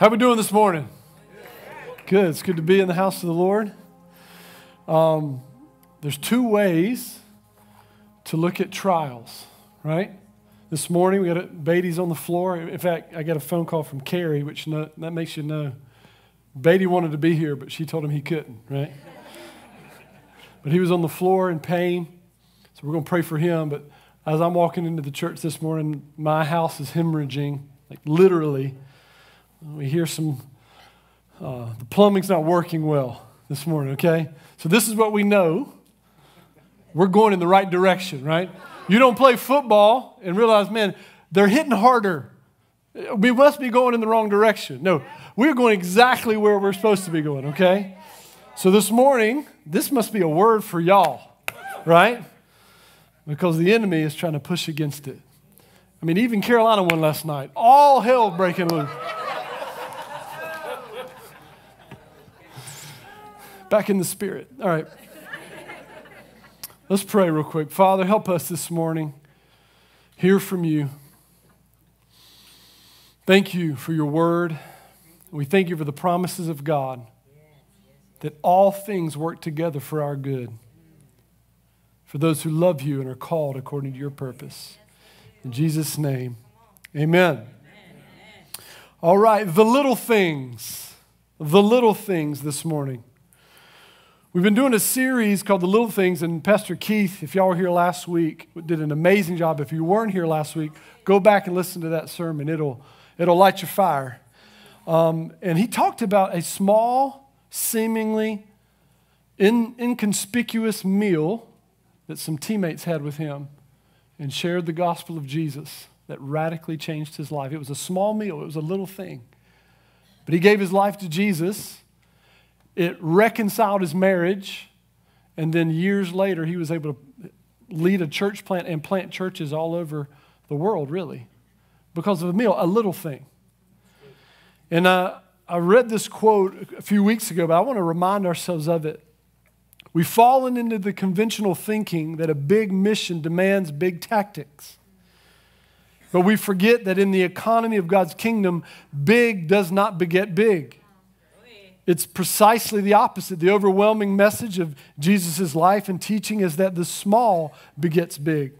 How we doing this morning? Good. It's good to be in the house of the Lord. Um, there's two ways to look at trials, right? This morning we got a, Beatty's on the floor. In fact, I got a phone call from Carrie, which no, that makes you know Beatty wanted to be here, but she told him he couldn't, right? but he was on the floor in pain, so we're going to pray for him. But as I'm walking into the church this morning, my house is hemorrhaging, like literally. We hear some, uh, the plumbing's not working well this morning, okay? So this is what we know. We're going in the right direction, right? You don't play football and realize, man, they're hitting harder. We must be going in the wrong direction. No, we're going exactly where we're supposed to be going, okay? So this morning, this must be a word for y'all, right? Because the enemy is trying to push against it. I mean, even Carolina won last night. All hell breaking loose. Back in the spirit. All right. Let's pray real quick. Father, help us this morning. Hear from you. Thank you for your word. We thank you for the promises of God that all things work together for our good, for those who love you and are called according to your purpose. In Jesus' name, amen. All right, the little things, the little things this morning. We've been doing a series called The Little Things, and Pastor Keith, if y'all were here last week, did an amazing job. If you weren't here last week, go back and listen to that sermon. It'll, it'll light your fire. Um, and he talked about a small, seemingly in, inconspicuous meal that some teammates had with him and shared the gospel of Jesus that radically changed his life. It was a small meal, it was a little thing. But he gave his life to Jesus it reconciled his marriage, and then years later, he was able to lead a church plant and plant churches all over the world, really, because of a meal, a little thing. And uh, I read this quote a few weeks ago, but I want to remind ourselves of it. We've fallen into the conventional thinking that a big mission demands big tactics. But we forget that in the economy of God's kingdom, big does not beget big. It's precisely the opposite. The overwhelming message of Jesus' life and teaching is that the small begets big.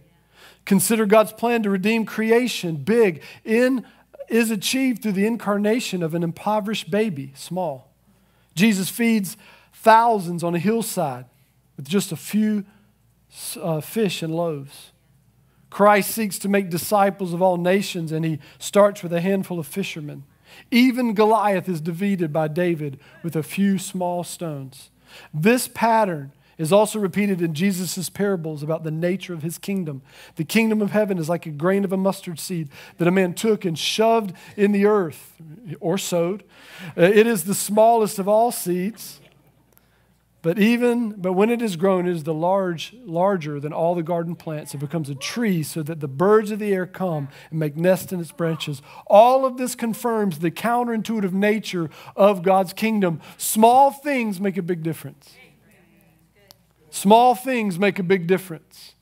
Consider God's plan to redeem creation, big, in, is achieved through the incarnation of an impoverished baby, small. Jesus feeds thousands on a hillside with just a few uh, fish and loaves. Christ seeks to make disciples of all nations, and he starts with a handful of fishermen. Even Goliath is defeated by David with a few small stones. This pattern is also repeated in Jesus' parables about the nature of his kingdom. The kingdom of heaven is like a grain of a mustard seed that a man took and shoved in the earth or sowed. Uh, it is the smallest of all seeds but even but when it is grown, it is the large, larger than all the garden plants. It becomes a tree so that the birds of the air come and make nests in its branches. All of this confirms the counterintuitive nature of God's kingdom. Small things make a big difference. Small things make a big difference.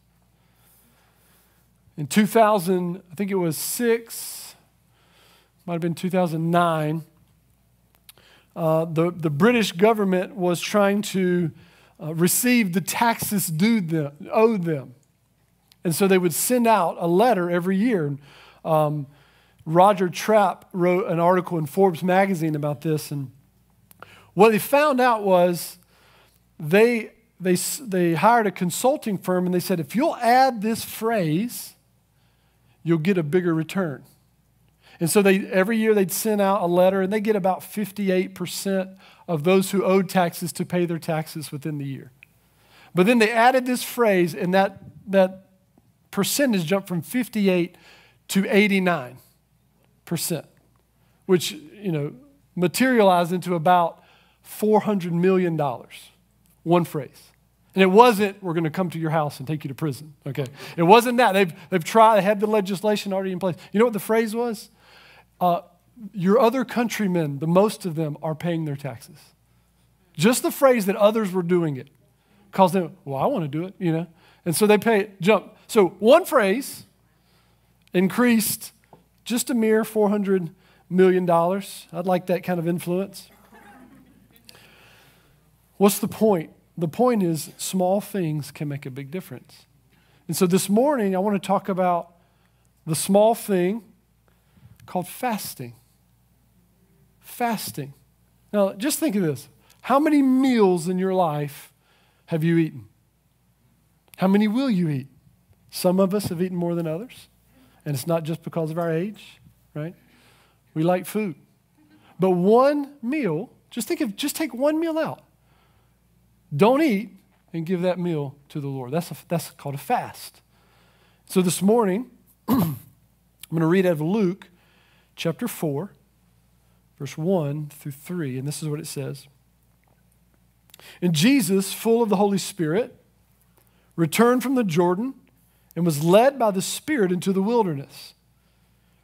In 2000, I think it was six, might have been 2009 uh, the, the British government was trying to uh, receive the taxes due them, owed them. And so they would send out a letter every year. Um, Roger Trapp wrote an article in Forbes magazine about this. And what they found out was they, they, they hired a consulting firm and they said, if you'll add this phrase, you'll get a bigger return. And so they, every year they'd send out a letter, and they get about 58% of those who owed taxes to pay their taxes within the year. But then they added this phrase, and that, that percentage jumped from 58 to 89%, which, you know, materialized into about $400 million. One phrase. And it wasn't, we're going to come to your house and take you to prison. Okay. It wasn't that. They've, they've tried, they had the legislation already in place. You know what the phrase was? Uh, your other countrymen, the most of them, are paying their taxes. Just the phrase that others were doing it caused them, well, I want to do it, you know? And so they pay, jump. So one phrase increased just a mere $400 million. I'd like that kind of influence. What's the point? The point is small things can make a big difference. And so this morning, I want to talk about the small thing called fasting. Fasting. Now, just think of this. How many meals in your life have you eaten? How many will you eat? Some of us have eaten more than others, and it's not just because of our age, right? We like food. But one meal, just think of just take one meal out. Don't eat and give that meal to the Lord. That's, a, that's called a fast. So this morning, I'm going to read out of Luke chapter 4, verse 1 through 3, and this is what it says. And Jesus, full of the Holy Spirit, returned from the Jordan and was led by the Spirit into the wilderness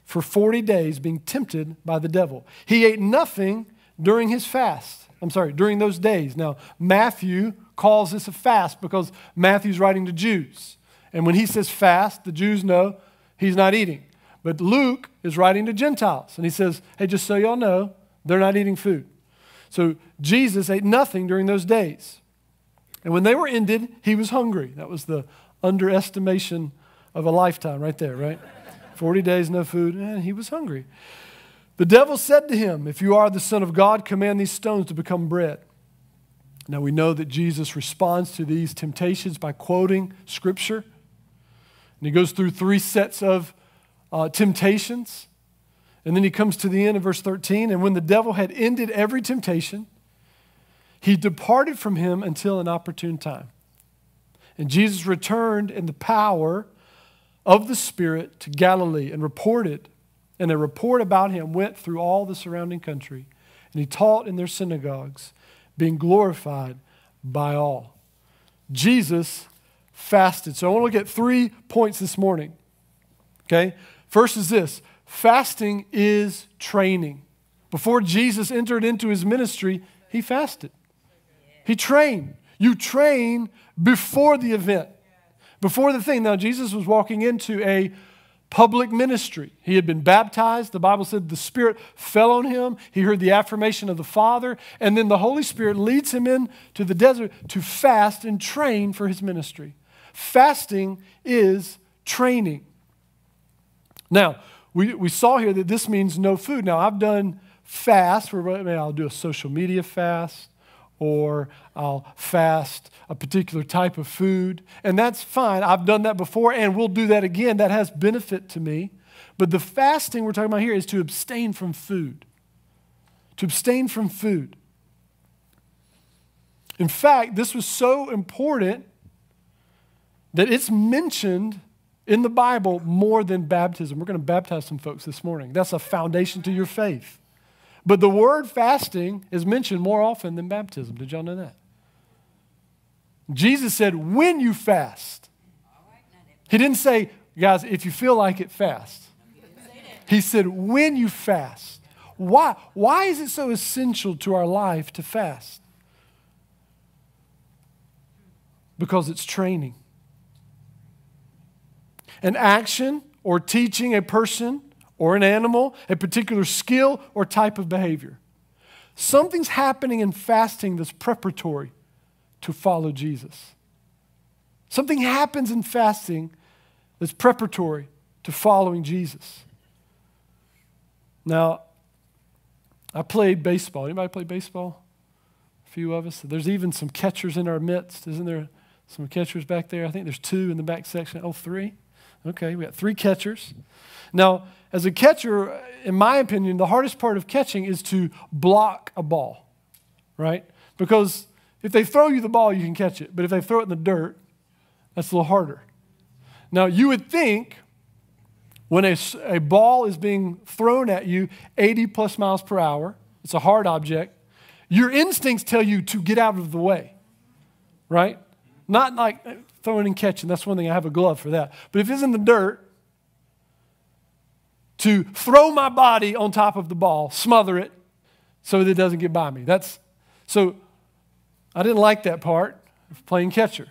for 40 days, being tempted by the devil. He ate nothing during his fast. I'm sorry, during those days. Now, Matthew calls this a fast because Matthew's writing to Jews. And when he says fast, the Jews know he's not eating. But Luke is writing to Gentiles. And he says, hey, just so y'all know, they're not eating food. So Jesus ate nothing during those days. And when they were ended, he was hungry. That was the underestimation of a lifetime right there, right? 40 days, no food, and he was hungry. The devil said to him, If you are the Son of God, command these stones to become bread. Now we know that Jesus responds to these temptations by quoting Scripture. And he goes through three sets of uh, temptations. And then he comes to the end of verse 13. And when the devil had ended every temptation, he departed from him until an opportune time. And Jesus returned in the power of the Spirit to Galilee and reported, and a report about him went through all the surrounding country. And he taught in their synagogues, being glorified by all. Jesus fasted. So I want to look at three points this morning. Okay? First is this fasting is training. Before Jesus entered into his ministry, he fasted. He trained. You train before the event, before the thing. Now, Jesus was walking into a public ministry. He had been baptized. The Bible said the Spirit fell on him. He heard the affirmation of the Father. And then the Holy Spirit leads him into the desert to fast and train for his ministry. Fasting is training. Now, we, we saw here that this means no food. Now, I've done fast I'll do a social media fast or I'll fast a particular type of food. And that's fine. I've done that before and we'll do that again. That has benefit to me. But the fasting we're talking about here is to abstain from food. To abstain from food. In fact, this was so important that it's mentioned in the Bible more than baptism. We're going to baptize some folks this morning. That's a foundation to your faith. But the word fasting is mentioned more often than baptism. Did y'all know that? Jesus said, when you fast. He didn't say, guys, if you feel like it, fast. He said, when you fast. Why? Why is it so essential to our life to fast? Because it's training. An action or teaching a person or an animal, a particular skill or type of behavior. Something's happening in fasting that's preparatory to follow Jesus. Something happens in fasting that's preparatory to following Jesus. Now, I played baseball. Anybody play baseball? A few of us. There's even some catchers in our midst. Isn't there some catchers back there? I think there's two in the back section. Oh, three? Okay, we got three catchers. Now, as a catcher, in my opinion, the hardest part of catching is to block a ball, right? Because if they throw you the ball, you can catch it. But if they throw it in the dirt, that's a little harder. Now, you would think when a, a ball is being thrown at you 80 plus miles per hour, it's a hard object, your instincts tell you to get out of the way, right? Not like throwing and catching. That's one thing. I have a glove for that. But if it's in the dirt, to throw my body on top of the ball, smother it, so that it doesn't get by me. That's so. I didn't like that part of playing catcher.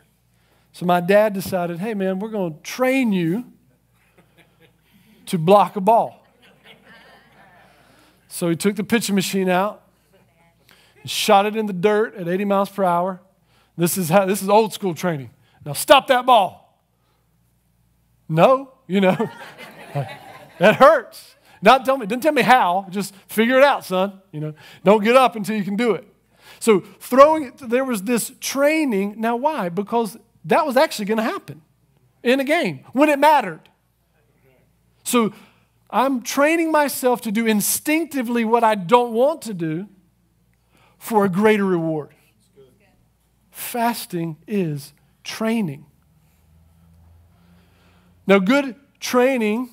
So my dad decided, hey man, we're going to train you to block a ball. So he took the pitching machine out, shot it in the dirt at 80 miles per hour. This is how this is old school training. Now stop that ball. No, you know, that hurts. Not tell me, didn't tell me how, just figure it out, son. You know, don't get up until you can do it. So throwing there was this training. Now why? Because that was actually going to happen in a game when it mattered. So I'm training myself to do instinctively what I don't want to do for a greater reward. Fasting is training. Now, good training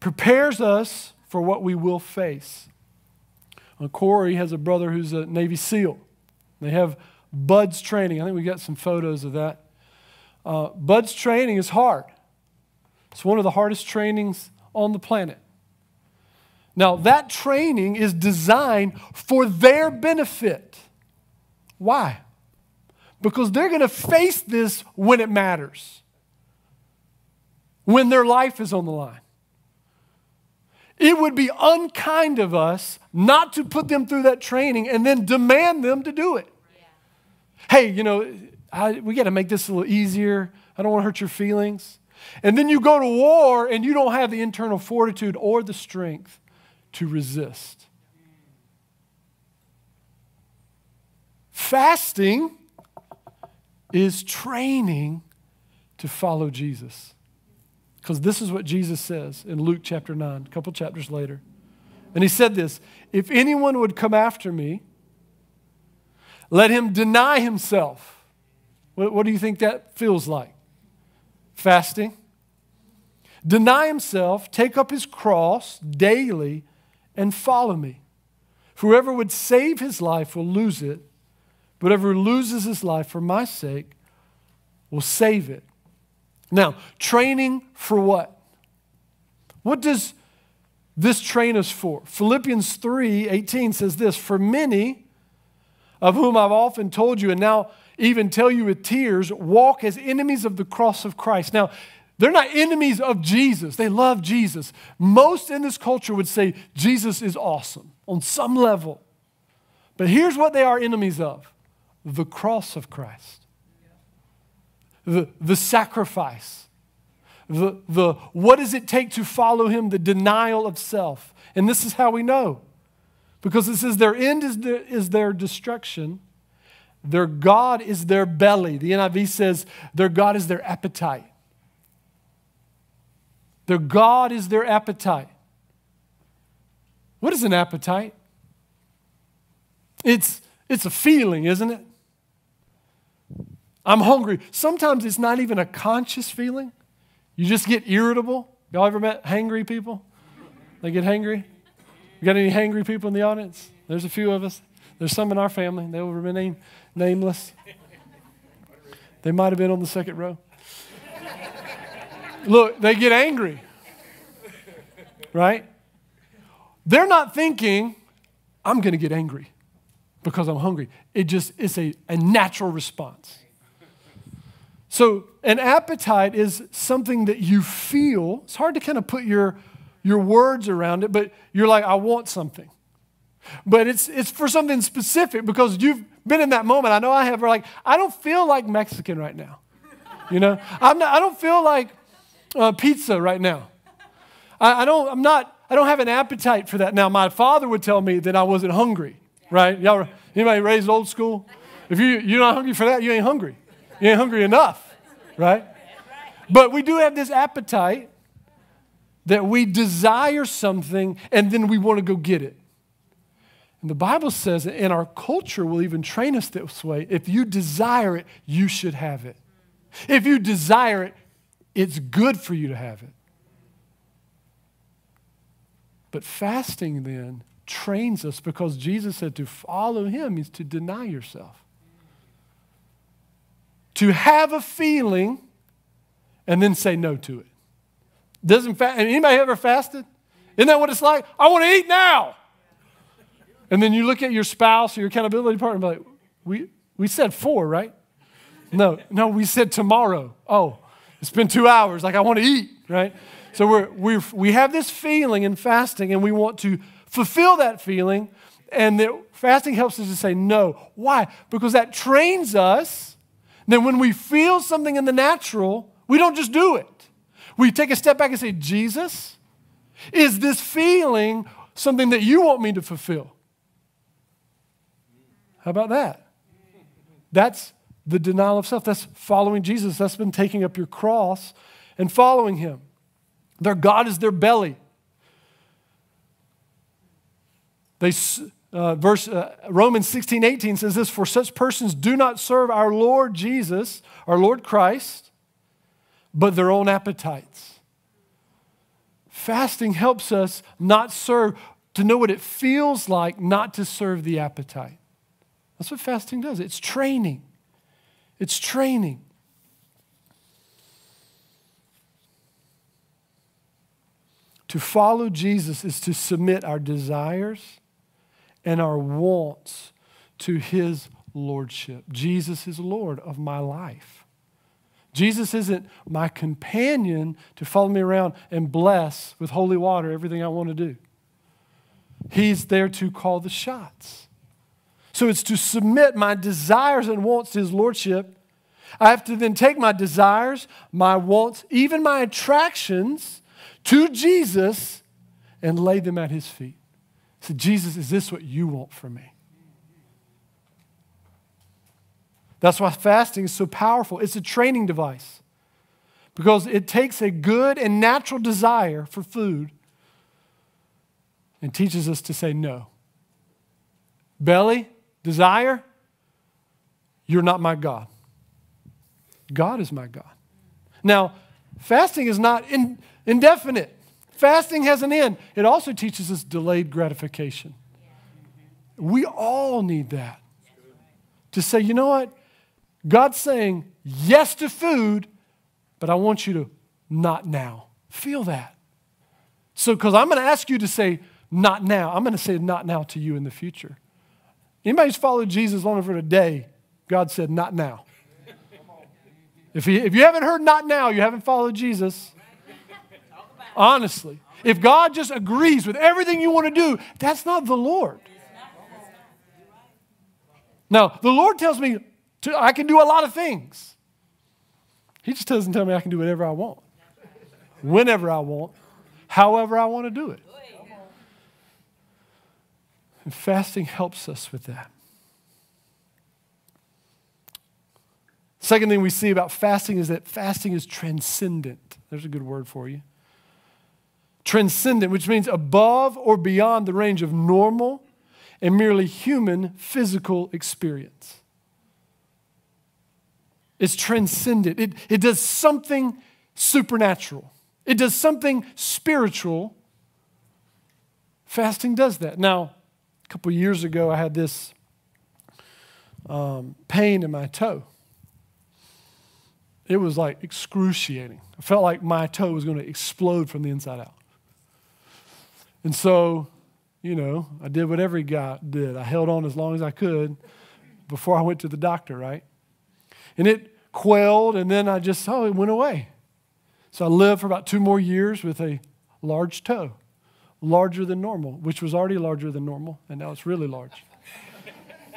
prepares us for what we will face. Uh, Corey has a brother who's a Navy SEAL. They have BUDS training. I think we got some photos of that. Uh, BUDS training is hard. It's one of the hardest trainings on the planet. Now, that training is designed for their benefit. Why? Because they're going to face this when it matters, when their life is on the line. It would be unkind of us not to put them through that training and then demand them to do it. Yeah. Hey, you know, I, we got to make this a little easier. I don't want to hurt your feelings. And then you go to war and you don't have the internal fortitude or the strength to resist. Fasting is training to follow Jesus. Because this is what Jesus says in Luke chapter 9, a couple chapters later. And he said this If anyone would come after me, let him deny himself. What, what do you think that feels like? Fasting. Deny himself, take up his cross daily, and follow me. Whoever would save his life will lose it, but whoever loses his life for my sake will save it. Now, training for what? What does this train us for? Philippians 3 18 says this For many of whom I've often told you, and now even tell you with tears, walk as enemies of the cross of Christ. Now, they're not enemies of Jesus. They love Jesus. Most in this culture would say Jesus is awesome on some level. But here's what they are enemies of the cross of Christ the, the sacrifice, the, the what does it take to follow him, the denial of self. And this is how we know. Because it says their end is their, is their destruction, their God is their belly. The NIV says their God is their appetite. Their God is their appetite. What is an appetite? It's, it's a feeling, isn't it? I'm hungry. Sometimes it's not even a conscious feeling. You just get irritable. Y'all ever met hangry people? They get hangry? You got any hangry people in the audience? There's a few of us. There's some in our family. They will remain nameless. They might have been on the second row. Look, they get angry. Right? They're not thinking, I'm going to get angry because I'm hungry. It just it's a, a natural response. So, an appetite is something that you feel. It's hard to kind of put your, your words around it, but you're like, I want something. But it's, it's for something specific because you've been in that moment. I know I have, like, I don't feel like Mexican right now. You know, I'm not, I don't feel like uh, pizza right now. I, I, don't, I'm not, I don't have an appetite for that. Now, my father would tell me that I wasn't hungry, right? Y'all, anybody raised old school? If you, you're not hungry for that, you ain't hungry. You ain't hungry enough right? But we do have this appetite that we desire something and then we want to go get it. And the Bible says, and our culture will even train us this way if you desire it, you should have it. If you desire it, it's good for you to have it. But fasting then trains us because Jesus said to follow him means to deny yourself to have a feeling and then say no to it. Doesn't fa- anybody ever fasted? Isn't that what it's like? I want to eat now. And then you look at your spouse or your accountability partner and be like, we, we said four, right? No, no, we said tomorrow. Oh, it's been two hours. Like, I want to eat, right? So we're, we we have this feeling in fasting and we want to fulfill that feeling. And that fasting helps us to say no. Why? Because that trains us. Then when we feel something in the natural, we don't just do it. We take a step back and say, Jesus, is this feeling something that you want me to fulfill? How about that? That's the denial of self. That's following Jesus. That's been taking up your cross and following him. Their God is their belly. They, uh, verse, uh, Romans 16, 18 says this For such persons do not serve our Lord Jesus, our Lord Christ, but their own appetites. Fasting helps us not serve, to know what it feels like not to serve the appetite. That's what fasting does. It's training. It's training. To follow Jesus is to submit our desires and our wants to his lordship. Jesus is Lord of my life. Jesus isn't my companion to follow me around and bless with holy water everything I want to do. He's there to call the shots. So it's to submit my desires and wants to his lordship. I have to then take my desires, my wants, even my attractions to Jesus and lay them at his feet. Say, Jesus, is this what you want from me? That's why fasting is so powerful. It's a training device because it takes a good and natural desire for food and teaches us to say no. Belly, desire, you're not my God. God is my God. Now, fasting is not in, indefinite. Fasting has an end. It also teaches us delayed gratification. We all need that. To say, you know what? God's saying yes to food, but I want you to not now. Feel that. So, because I'm going to ask you to say not now, I'm going to say not now to you in the future. Anybody who's followed Jesus long for a day, God said not now. If, you if you haven't heard not now, you haven't followed Jesus. Honestly. If God just agrees with everything you want to do, that's not the Lord. Now, the Lord tells me to, I can do a lot of things. He just doesn't tell me I can do whatever I want, whenever I want, however I want to do it. And fasting helps us with that. Second thing we see about fasting is that fasting is transcendent. There's a good word for you. Transcendent, which means above or beyond the range of normal and merely human physical experience. It's transcendent. It, it does something supernatural. It does something spiritual. Fasting does that. Now, a couple years ago, I had this um, pain in my toe it was like excruciating. I felt like my toe was going to explode from the inside out. And so, you know, I did what every guy did. I held on as long as I could before I went to the doctor, right? And it quelled, and then I just, oh, it went away. So I lived for about two more years with a large toe, larger than normal, which was already larger than normal, and now it's really large.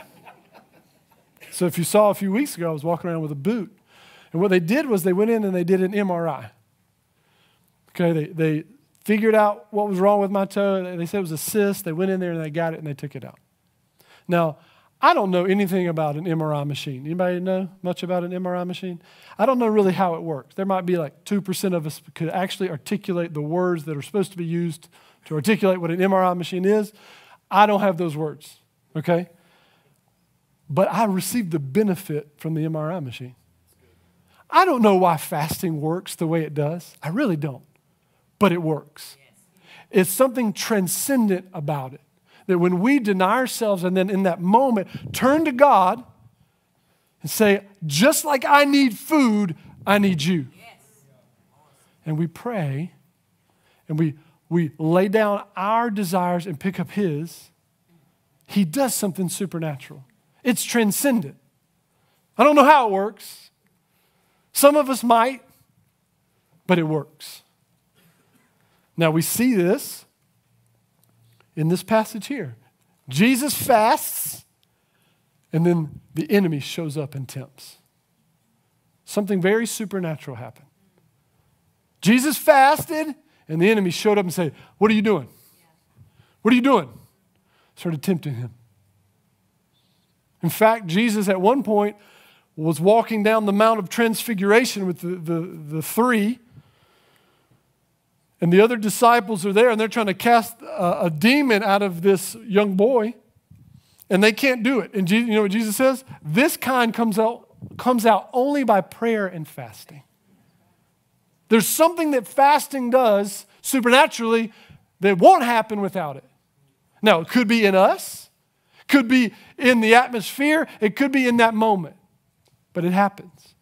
so if you saw a few weeks ago, I was walking around with a boot and what they did was they went in and they did an MRI. Okay, they, they figured out what was wrong with my toe. They said it was a cyst. They went in there and they got it and they took it out. Now, I don't know anything about an MRI machine. Anybody know much about an MRI machine? I don't know really how it works. There might be like 2% of us could actually articulate the words that are supposed to be used to articulate what an MRI machine is. I don't have those words, okay? But I received the benefit from the MRI machine. I don't know why fasting works the way it does. I really don't. But it works. It's something transcendent about it. That when we deny ourselves and then in that moment turn to God and say, just like I need food, I need you. And we pray and we, we lay down our desires and pick up His, He does something supernatural. It's transcendent. I don't know how it works. Some of us might, but it works. Now we see this in this passage here. Jesus fasts, and then the enemy shows up and tempts. Something very supernatural happened. Jesus fasted, and the enemy showed up and said, What are you doing? What are you doing? Started tempting him. In fact, Jesus at one point was walking down the Mount of Transfiguration with the, the, the three, and the other disciples are there, and they're trying to cast a, a demon out of this young boy, and they can't do it. And Jesus, you know what Jesus says? This kind comes out, comes out only by prayer and fasting. There's something that fasting does supernaturally that won't happen without it. Now, it could be in us, could be in the atmosphere, it could be in that moment, but it happens.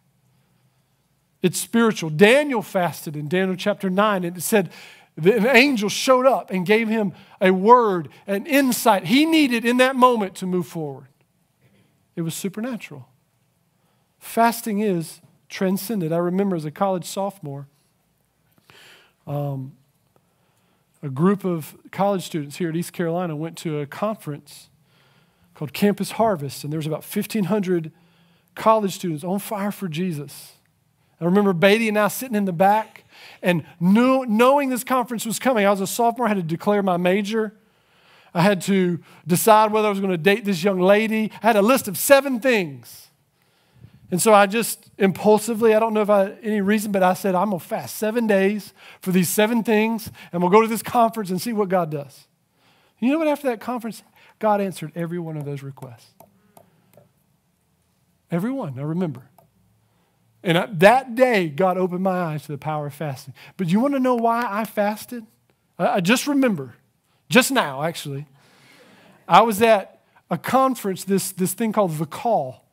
It's spiritual. Daniel fasted in Daniel chapter 9, and it said an angel showed up and gave him a word, an insight he needed in that moment to move forward. It was supernatural. Fasting is transcended. I remember as a college sophomore, um, a group of college students here at East Carolina went to a conference called Campus Harvest, and there was about 1,500 college students on fire for Jesus. I remember Beatty and I sitting in the back and knew, knowing this conference was coming. I was a sophomore, I had to declare my major. I had to decide whether I was going to date this young lady. I had a list of seven things. And so I just impulsively, I don't know if I had any reason, but I said, I'm gonna fast seven days for these seven things, and we'll go to this conference and see what God does. You know what? After that conference, God answered every one of those requests. Every one, I remember. And I, that day, God opened my eyes to the power of fasting. But you want to know why I fasted? I, I just remember, just now, actually. I was at a conference, this, this thing called The Call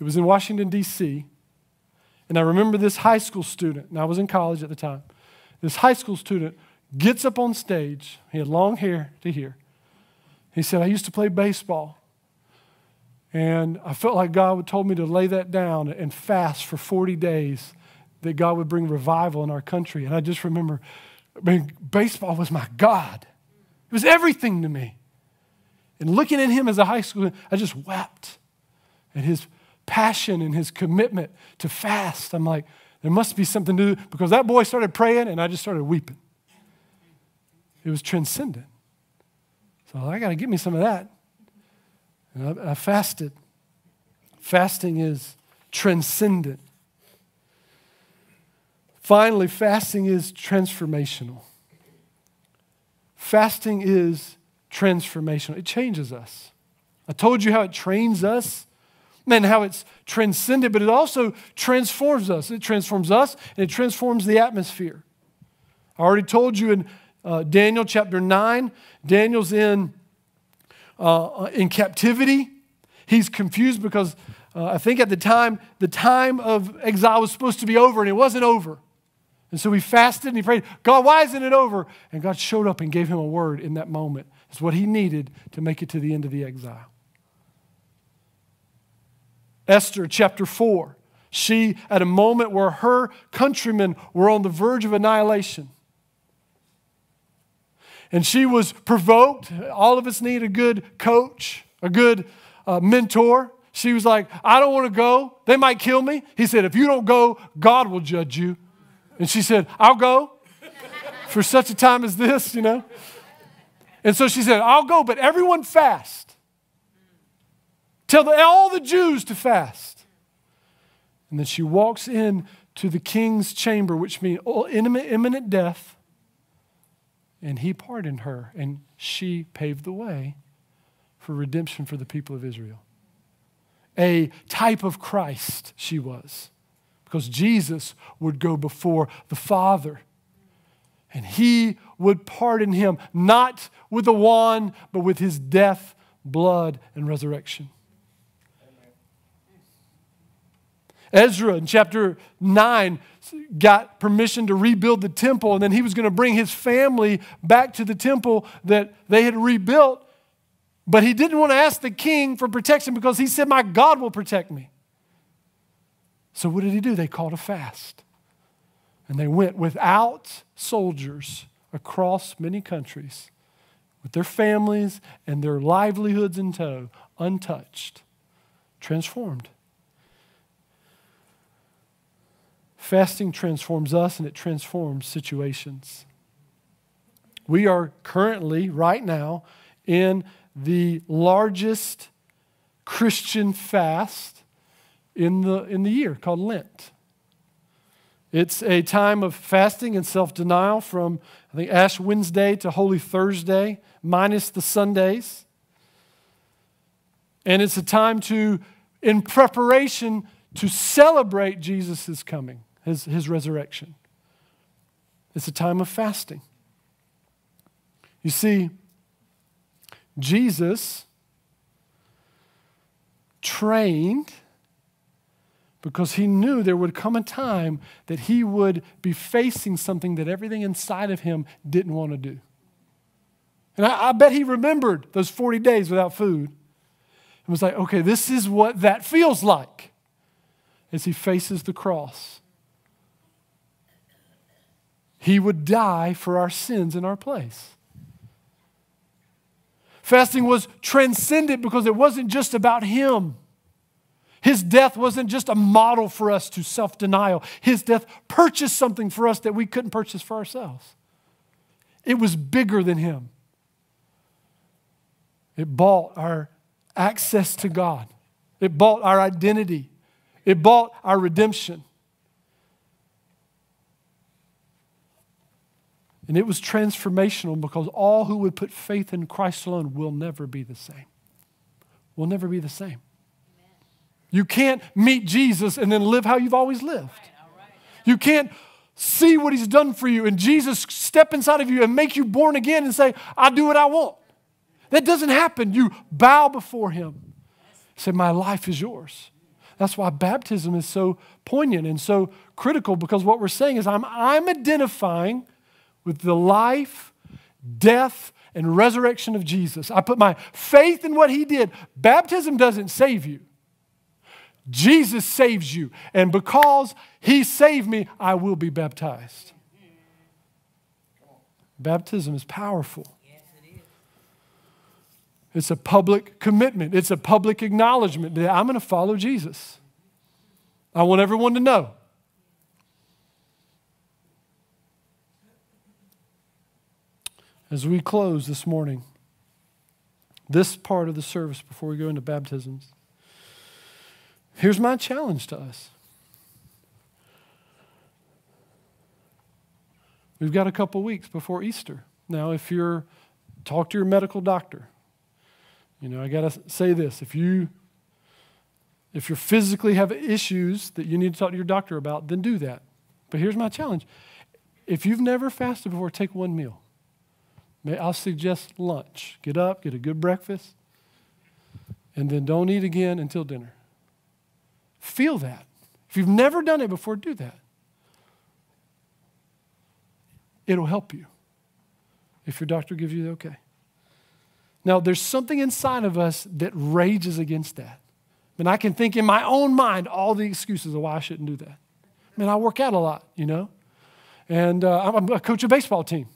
it was in Washington, D.C. And I remember this high school student, and I was in college at the time. This high school student gets up on stage. He had long hair to here. He said, I used to play baseball. And I felt like God told me to lay that down and fast for 40 days, that God would bring revival in our country. And I just remember, I mean, baseball was my God. It was everything to me. And looking at him as a high schooler, I just wept at his passion and his commitment to fast. I'm like, there must be something to do because that boy started praying and I just started weeping. It was transcendent. So I got to give me some of that. I, I fasted. Fasting is transcendent. Finally, fasting is transformational. Fasting is transformational. It changes us. I told you how it trains us and how it's transcendent, but it also transforms us. It transforms us and it transforms the atmosphere. I already told you in uh, Daniel chapter 9, Daniel's in, uh, in captivity. He's confused because uh, I think at the time, the time of exile was supposed to be over and it wasn't over. And so he fasted and he prayed, God, why isn't it over? And God showed up and gave him a word in that moment. It's what he needed to make it to the end of the exile. Esther chapter 4. She, at a moment where her countrymen were on the verge of annihilation, and she was provoked. All of us need a good coach, a good uh, mentor. She was like, I don't want to go. They might kill me. He said, If you don't go, God will judge you. And she said, I'll go for such a time as this, you know. And so she said, I'll go, but everyone fast. Tell the, all the Jews to fast. And then she walks in to the king's chamber, which means imminent, imminent death. And he pardoned her, and she paved the way for redemption for the people of Israel. A type of Christ she was, because Jesus would go before the Father, and he would pardon him, not with a wand, but with his death, blood, and resurrection. Ezra in chapter 9 got permission to rebuild the temple, and then he was going to bring his family back to the temple that they had rebuilt. But he didn't want to ask the king for protection because he said, My God will protect me. So what did he do? They called a fast. And they went without soldiers across many countries with their families and their livelihoods in tow, untouched, transformed. Fasting transforms us and it transforms situations. We are currently, right now, in the largest Christian fast in the, in the year called Lent. It's a time of fasting and self denial from, I think, Ash Wednesday to Holy Thursday, minus the Sundays. And it's a time to, in preparation to celebrate Jesus' coming his, his resurrection. It's a time of fasting. You see, Jesus trained because he knew there would come a time that he would be facing something that everything inside of him didn't want to do. And I, I, bet he remembered those 40 days without food and was like, okay, this is what that feels like as he faces the cross. He would die for our sins in our place. Fasting was transcendent because it wasn't just about him. His death wasn't just a model for us to self denial. His death purchased something for us that we couldn't purchase for ourselves. It was bigger than him. It bought our access to God, it bought our identity, it bought our redemption. And it was transformational because all who would put faith in Christ alone will never be the same. Will never be the same. You can't meet Jesus and then live how you've always lived. You can't see what he's done for you and Jesus step inside of you and make you born again and say, I do what I want. That doesn't happen. You bow before him. Say, My life is yours. That's why baptism is so poignant and so critical because what we're saying is I'm, I'm identifying with the life, death, and resurrection of Jesus. I put my faith in what he did. Baptism doesn't save you. Jesus saves you. And because he saved me, I will be baptized. Baptism is powerful. It's a public commitment, it's a public acknowledgement that I'm going to follow Jesus. I want everyone to know As we close this morning, this part of the service before we go into baptisms, here's my challenge to us. We've got a couple weeks before Easter. Now, if you're, talk to your medical doctor. You know, I got to say this. If you if you physically have issues that you need to talk to your doctor about, then do that. But here's my challenge. If you've never fasted before, take one meal. I'll suggest lunch. Get up, get a good breakfast, and then don't eat again until dinner. Feel that. If you've never done it before, do that. It'll help you if your doctor gives you the okay. Now, there's something inside of us that rages against that. And I can think in my own mind all the excuses of why I shouldn't do that. I mean, I work out a lot, you know, and uh, I'm a coach a baseball team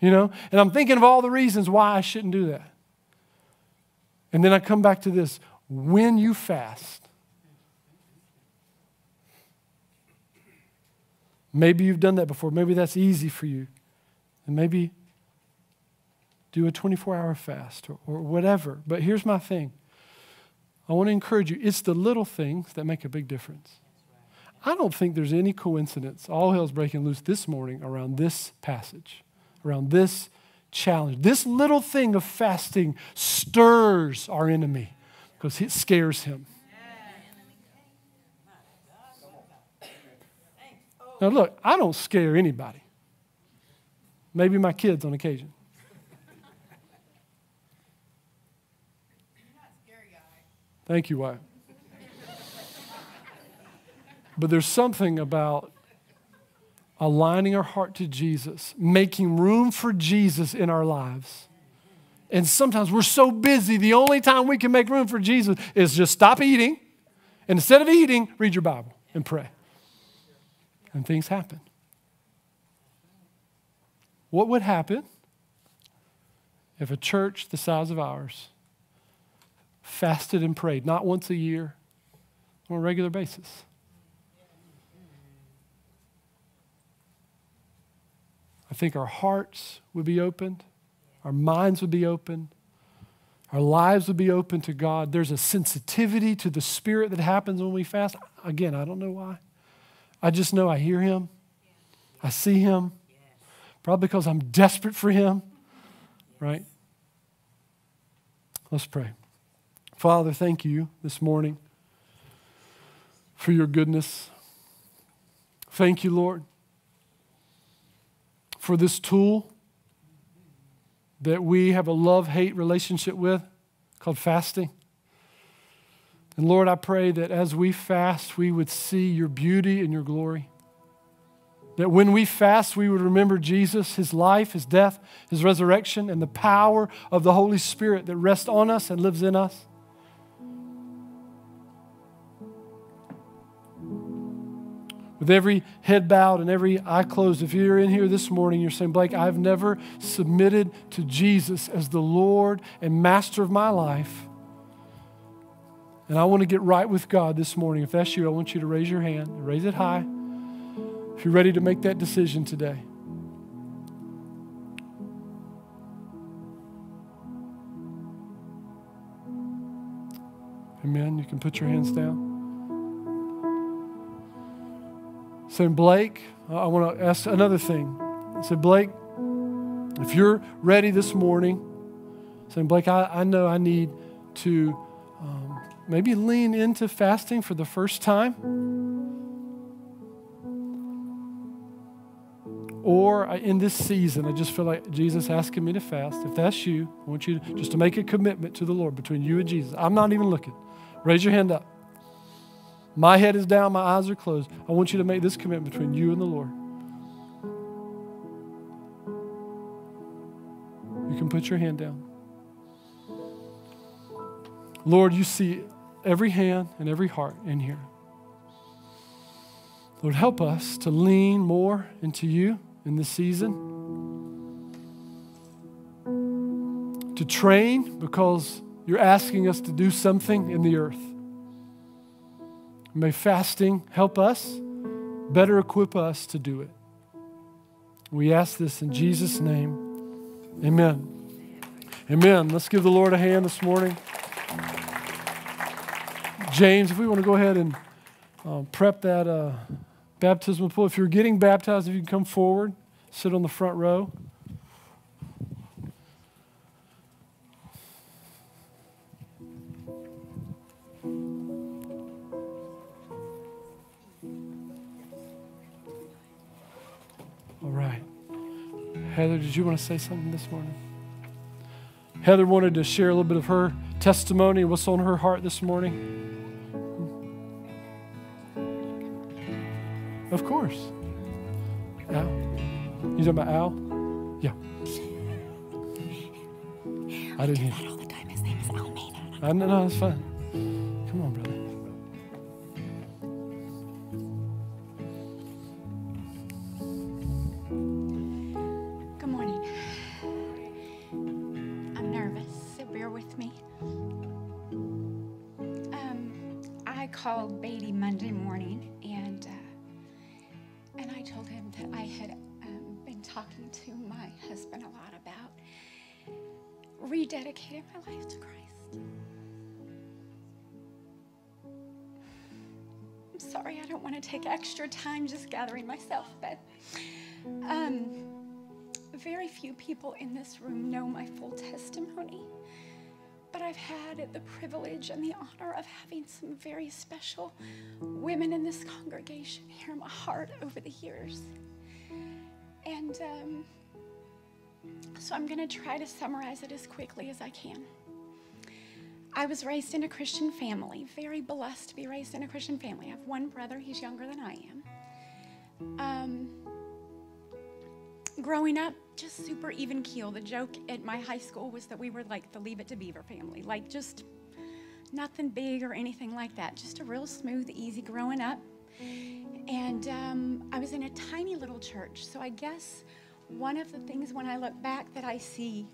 you know? And I'm thinking of all the reasons why I shouldn't do that. And then I come back to this when you fast, maybe you've done that before, maybe that's easy for you, and maybe do a 24 hour fast or, or whatever. But here's my thing I want to encourage you it's the little things that make a big difference. I don't think there's any coincidence. All hell's breaking loose this morning around this passage around this challenge. This little thing of fasting stirs our enemy because it scares him. Now, look, I don't scare anybody. Maybe my kids on occasion. Thank you, wife. But there's something about aligning our heart to Jesus, making room for Jesus in our lives. And sometimes we're so busy, the only time we can make room for Jesus is just stop eating. And instead of eating, read your Bible and pray. And things happen. What would happen if a church the size of ours fasted and prayed, not once a year, on a regular basis. Think our hearts would be opened, our minds would be opened, our lives would be open to God. There's a sensitivity to the Spirit that happens when we fast. Again, I don't know why. I just know I hear Him, I see Him, probably because I'm desperate for Him, right? Let's pray. Father, thank you this morning for your goodness. Thank you, Lord, for this tool that we have a love hate relationship with called fasting. And Lord, I pray that as we fast, we would see your beauty and your glory. That when we fast, we would remember Jesus, his life, his death, his resurrection, and the power of the Holy Spirit that rests on us and lives in us. With every head bowed and every eye closed, if you're in here this morning, you're saying, Blake, I've never submitted to Jesus as the Lord and master of my life. And I want to get right with God this morning. If that's you, I want you to raise your hand, raise it high. If you're ready to make that decision today. Amen. You can put your hands down. Saying, Blake, I want to ask another thing. I said, Blake, if you're ready this morning, saying, Blake, I, I know I need to um, maybe lean into fasting for the first time. Or in this season, I just feel like Jesus asking me to fast. If that's you, I want you to, just to make a commitment to the Lord between you and Jesus. I'm not even looking. Raise your hand up. My head is down, my eyes are closed. I want you to make this commitment between you and the Lord. You can put your hand down. Lord, you see every hand and every heart in here. Lord, help us to lean more into you in this season. To train because you're asking us to do something in the earth. May fasting help us, better equip us to do it. We ask this in Jesus' name. Amen. Amen. Let's give the Lord a hand this morning. James, if we want to go ahead and uh, prep that uh, baptismal pool, if you're getting baptized, if you can come forward, sit on the front row. Did you want to say something this morning? Heather wanted to share a little bit of her testimony, what's on her heart this morning. Of course. Al? You talking about Al? Yeah. I didn't hear. all the time. His name is I know, no, that's fine. Time just gathering myself, but um, very few people in this room know my full testimony. But I've had the privilege and the honor of having some very special women in this congregation hear my heart over the years. And um, so I'm going to try to summarize it as quickly as I can. I was raised in a Christian family, very blessed to be raised in a Christian family. I have one brother, he's younger than I am. Um, growing up, just super even keel. The joke at my high school was that we were like the Leave It to Beaver family, like just nothing big or anything like that, just a real smooth, easy growing up. And um, I was in a tiny little church, so I guess one of the things when I look back that I see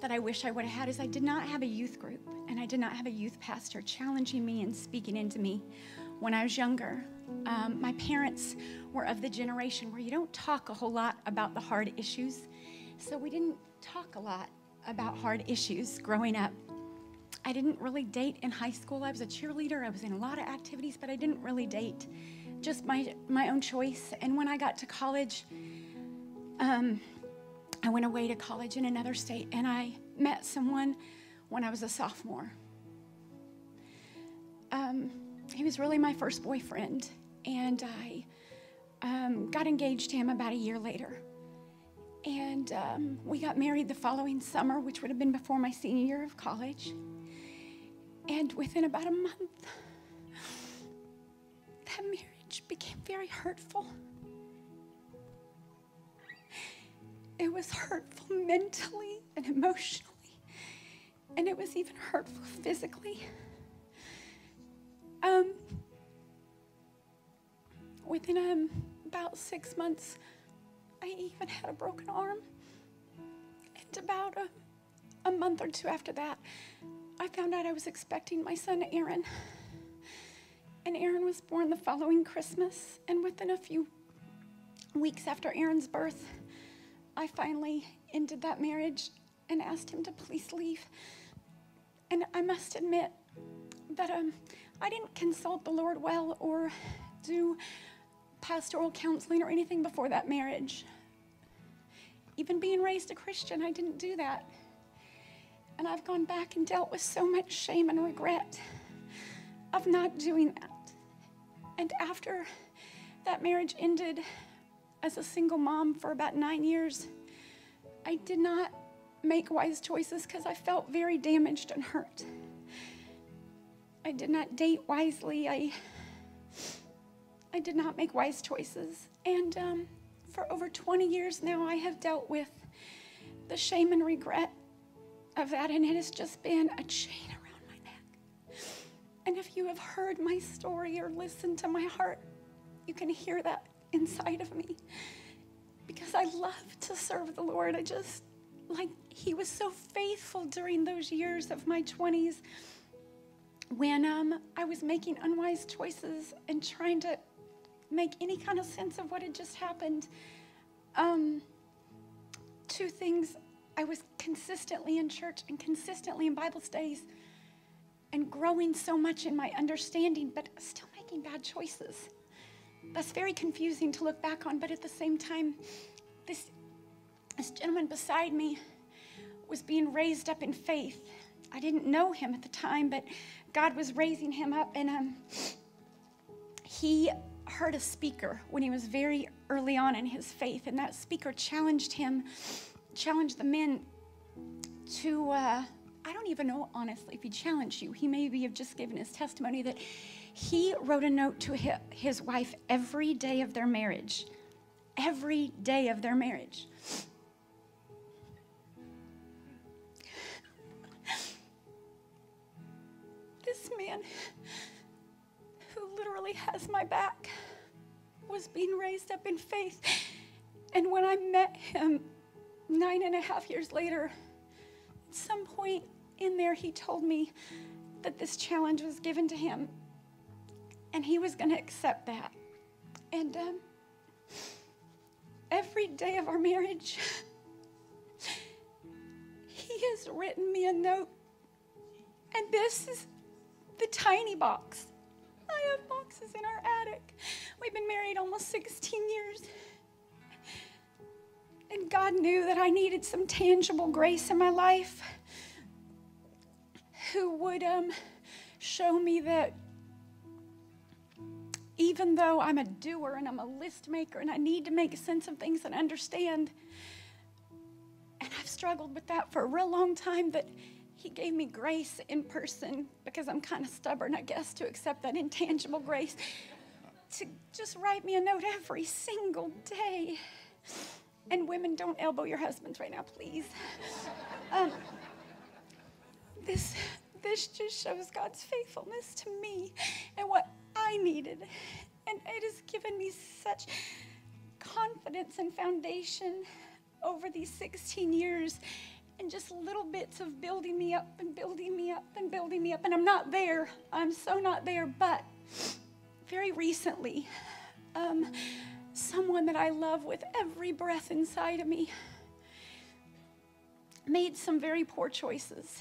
that I wish I would have had is I did not have a youth group and I did not have a youth pastor challenging me and speaking into me when I was younger. Um, my parents were of the generation where you don't talk a whole lot about the hard issues. So we didn't talk a lot about hard issues growing up. I didn't really date in high school. I was a cheerleader. I was in a lot of activities, but I didn't really date. Just my my own choice. And when I got to college, um, I went away to college in another state, and I met someone when I was a sophomore. Um, he was really my first boyfriend, and I um, got engaged to him about a year later. And um, we got married the following summer, which would have been before my senior year of college. And within about a month, that marriage became very hurtful. It was hurtful mentally and emotionally, and it was even hurtful physically. Um, within um, about six months, I even had a broken arm. And about a, a month or two after that, I found out I was expecting my son Aaron. And Aaron was born the following Christmas. And within a few weeks after Aaron's birth, I finally ended that marriage and asked him to please leave. And I must admit that um, I didn't consult the Lord well or do pastoral counseling or anything before that marriage. Even being raised a Christian, I didn't do that. And I've gone back and dealt with so much shame and regret of not doing that. And after that marriage ended as a single mom for about nine years, I did not make wise choices because I felt very damaged and hurt. I did not date wisely. I I did not make wise choices. And um, for over 20 years now, I have dealt with the shame and regret of that, and it has just been a chain around my neck. And if you have heard my story or listened to my heart, you can hear that inside of me. Because I love to serve the Lord. I just, like, He was so faithful during those years of my 20s when um, I was making unwise choices and trying to make any kind of sense of what had just happened. Um, two things I was consistently in church and consistently in Bible studies and growing so much in my understanding, but still making bad choices. That's very confusing to look back on, but at the same time, this, this gentleman beside me was being raised up in faith. I didn't know him at the time, but God was raising him up, and um, he heard a speaker when he was very early on in his faith, and that speaker challenged him, challenged the men to, uh, I don't even know, honestly, if he challenged you. He maybe have just given his testimony that he wrote a note to his wife every day of their marriage. Every day of their marriage. Man literally has my back, was being raised up in faith. And when I met him nine and a half years later, at some point in there, he told me that this challenge was given to him and he was going to accept that. And um, every day of our marriage, he has written me a note. And this is the tiny box I have boxes in our attic. We've been married almost 16 years. And God knew that I needed some tangible grace in my life who would um, show me that even though I'm a doer and I'm a list maker and I need to make sense of things and understand, and I've struggled with that for a real long time, that he gave me grace in person because I'm kind of stubborn, I guess, to accept that intangible grace. To just write me a note every single day. And women, don't elbow your husbands right now, please. Um, this, this just shows God's faithfulness to me and what I needed. And it has given me such confidence and foundation over these 16 years and just little bits of building me up and building me up and building me up. And I'm not there. I'm so not there. But very recently, um, someone that I love with every breath inside of me made some very poor choices.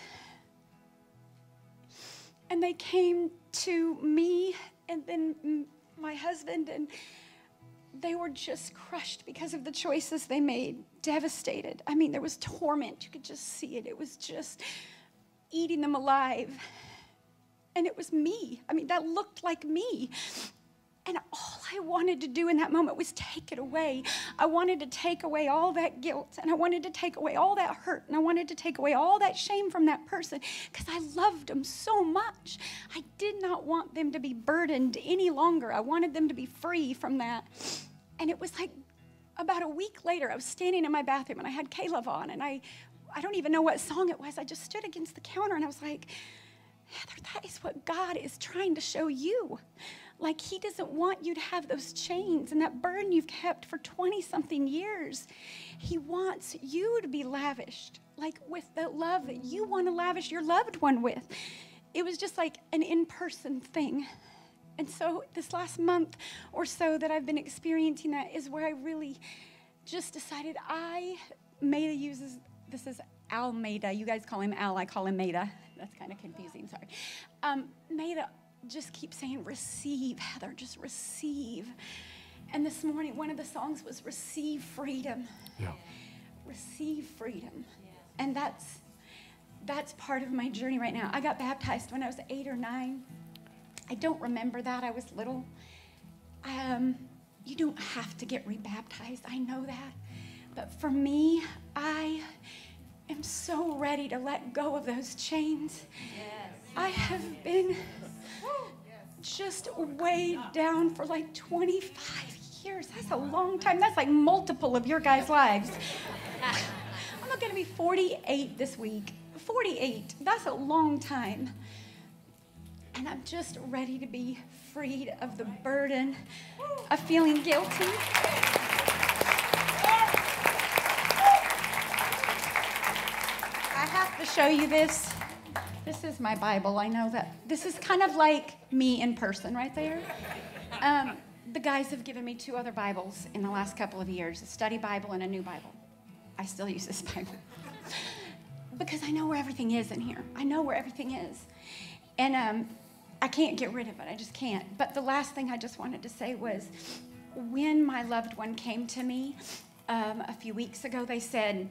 And they came to me and then my husband, and they were just crushed because of the choices they made, devastated. I mean, there was torment. You could just see it. It was just eating them alive. And it was me. I mean, that looked like me. And all I wanted to do in that moment was take it away. I wanted to take away all that guilt and I wanted to take away all that hurt and I wanted to take away all that shame from that person because I loved them so much. I did not want them to be burdened any longer. I wanted them to be free from that. And it was like about a week later, I was standing in my bathroom and I had Caleb on and I, I don't even know what song it was. I just stood against the counter and I was like, Heather, that is what God is trying to show you. Like, He doesn't want you to have those chains and that burden you've kept for 20 something years. He wants you to be lavished, like with the love that you want to lavish your loved one with. It was just like an in person thing. And so, this last month or so that I've been experiencing that is where I really just decided I, Maida uses, this is Al Almeida. You guys call him Al, I call him Maida. That's kind of confusing, sorry. Um, Maida just keep saying, receive, Heather, just receive. And this morning, one of the songs was receive freedom. Yeah. Receive freedom. And that's that's part of my journey right now. I got baptized when I was eight or nine. I don't remember that. I was little. Um, you don't have to get rebaptized. I know that. But for me, I am so ready to let go of those chains. Yes. I have been just weighed down for like 25 years. That's a long time. That's like multiple of your guys' lives. I'm not going to be 48 this week. 48. That's a long time. And I'm just ready to be freed of the burden of feeling guilty. I have to show you this. This is my Bible. I know that. This is kind of like me in person right there. Um, the guys have given me two other Bibles in the last couple of years a study Bible and a new Bible. I still use this Bible because I know where everything is in here. I know where everything is. And um, I can't get rid of it. I just can't. But the last thing I just wanted to say was when my loved one came to me um, a few weeks ago, they said,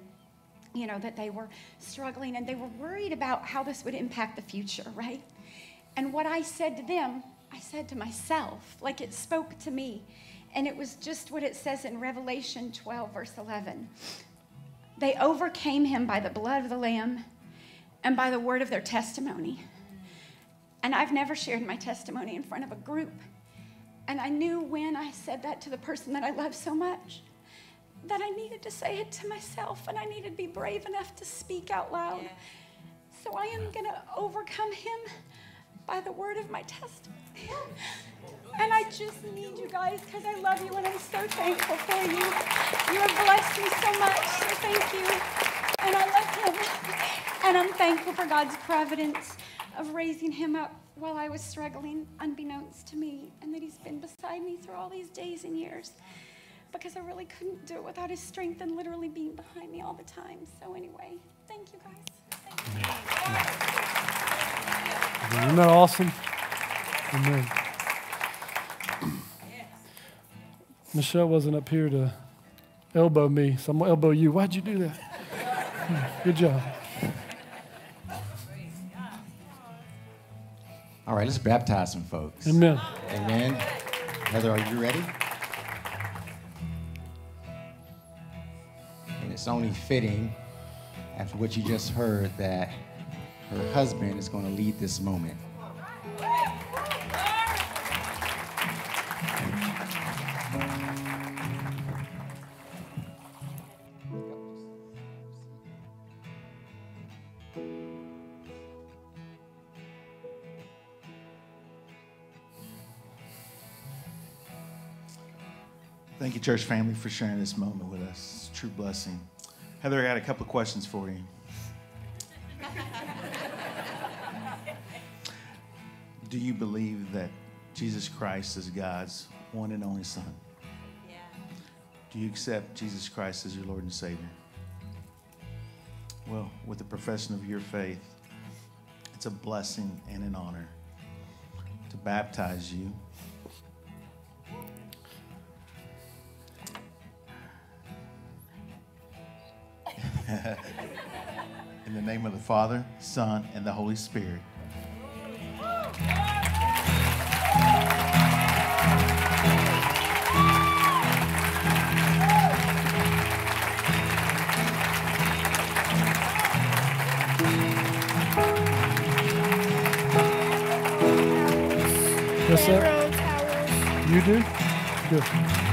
you know, that they were struggling and they were worried about how this would impact the future, right? And what I said to them, I said to myself, like it spoke to me. And it was just what it says in Revelation 12, verse 11. They overcame him by the blood of the Lamb and by the word of their testimony. And I've never shared my testimony in front of a group. And I knew when I said that to the person that I love so much that I needed to say it to myself and I needed to be brave enough to speak out loud. Yeah. So I am going to overcome him by the word of my testimony. And I just need you guys because I love you and I'm so thankful for you. You have blessed me so much, so thank you. And I love him. And I'm thankful for God's providence of raising him up while I was struggling, unbeknownst to me, and that he's been beside me through all these days and years because I really couldn't do it without his strength and literally being behind me all the time. So, anyway, thank you guys. Thank you. Isn't that awesome? Amen. Michelle wasn't up here to elbow me, so I'm going to elbow you. Why'd you do that? Hmm, good job. All right, let's baptize some folks. Amen. Amen. Heather, are you ready? And it's only fitting, after what you just heard, that her husband is going to lead this moment. church family, for sharing this moment with us. it's a true blessing. Heather, I got a couple of questions for you. Do you believe that Jesus Christ is God's one and only Son? Yeah. Do you accept Jesus Christ as your Lord and Savior? Well, with the profession of your faith, it's a blessing and an honor to baptize you In the name of the Father, Son, and the Holy Spirit. Yes, sir. You do? Good.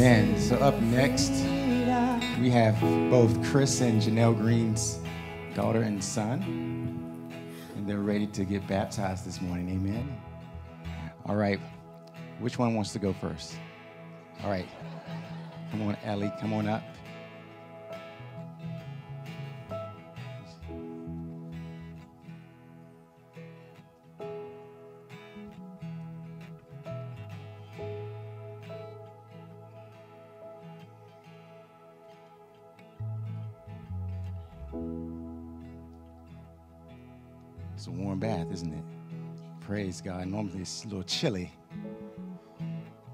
Amen. So up next, we have both Chris and Janelle Green's daughter and son. And they're ready to get baptized this morning. Amen. All right. Which one wants to go first? All right. Come on, Ellie. Come on up. It's a little chilly.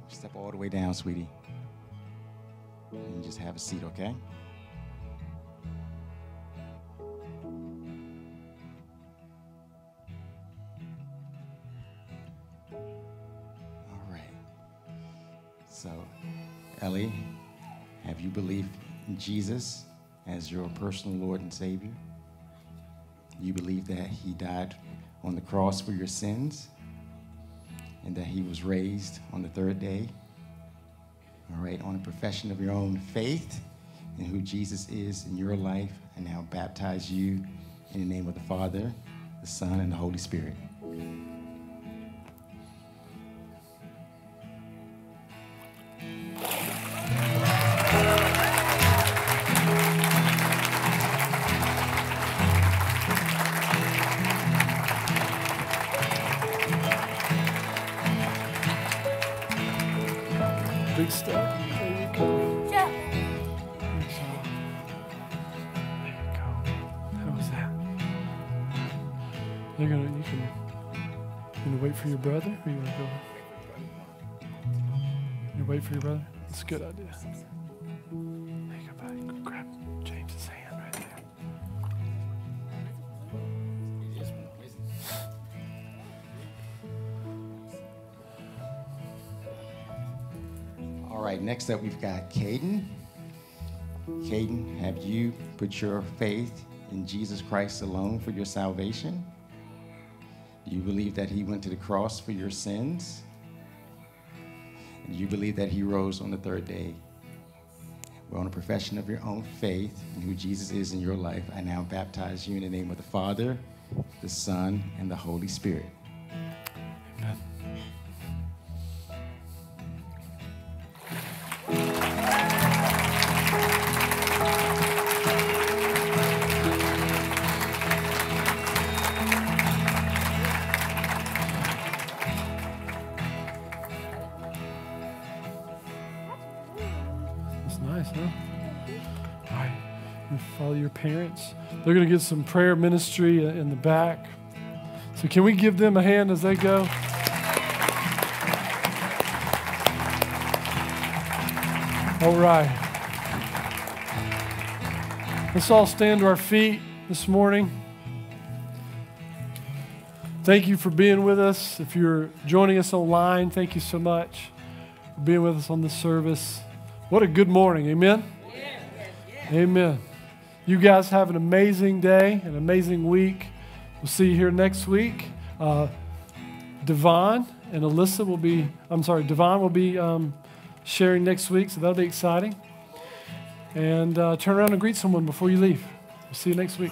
Step all the way down, sweetie. And just have a seat, okay? All right. So, Ellie, have you believed in Jesus as your personal Lord and Savior? You believe that He died on the cross for your sins and that He was raised on the third day? All right, on a profession of your own faith and who Jesus is in your life, and now baptize you in the name of the Father, the Son, and the Holy Spirit. All right, next up we've got Caden. Caden, have you put your faith in Jesus Christ alone for your salvation? Do you believe that he went to the cross for your sins? And do you believe that he rose on the third day? Well, on a profession of your own faith and who Jesus is in your life, I now baptize you in the name of the Father, the Son, and the Holy Spirit. Going to get some prayer ministry in the back. So, can we give them a hand as they go? All right. Let's all stand to our feet this morning. Thank you for being with us. If you're joining us online, thank you so much for being with us on this service. What a good morning. Amen. Amen. You guys have an amazing day, an amazing week. We'll see you here next week. Uh, Devon and Alyssa will be, I'm sorry, Devon will be um, sharing next week, so that'll be exciting. And uh, turn around and greet someone before you leave. We'll see you next week.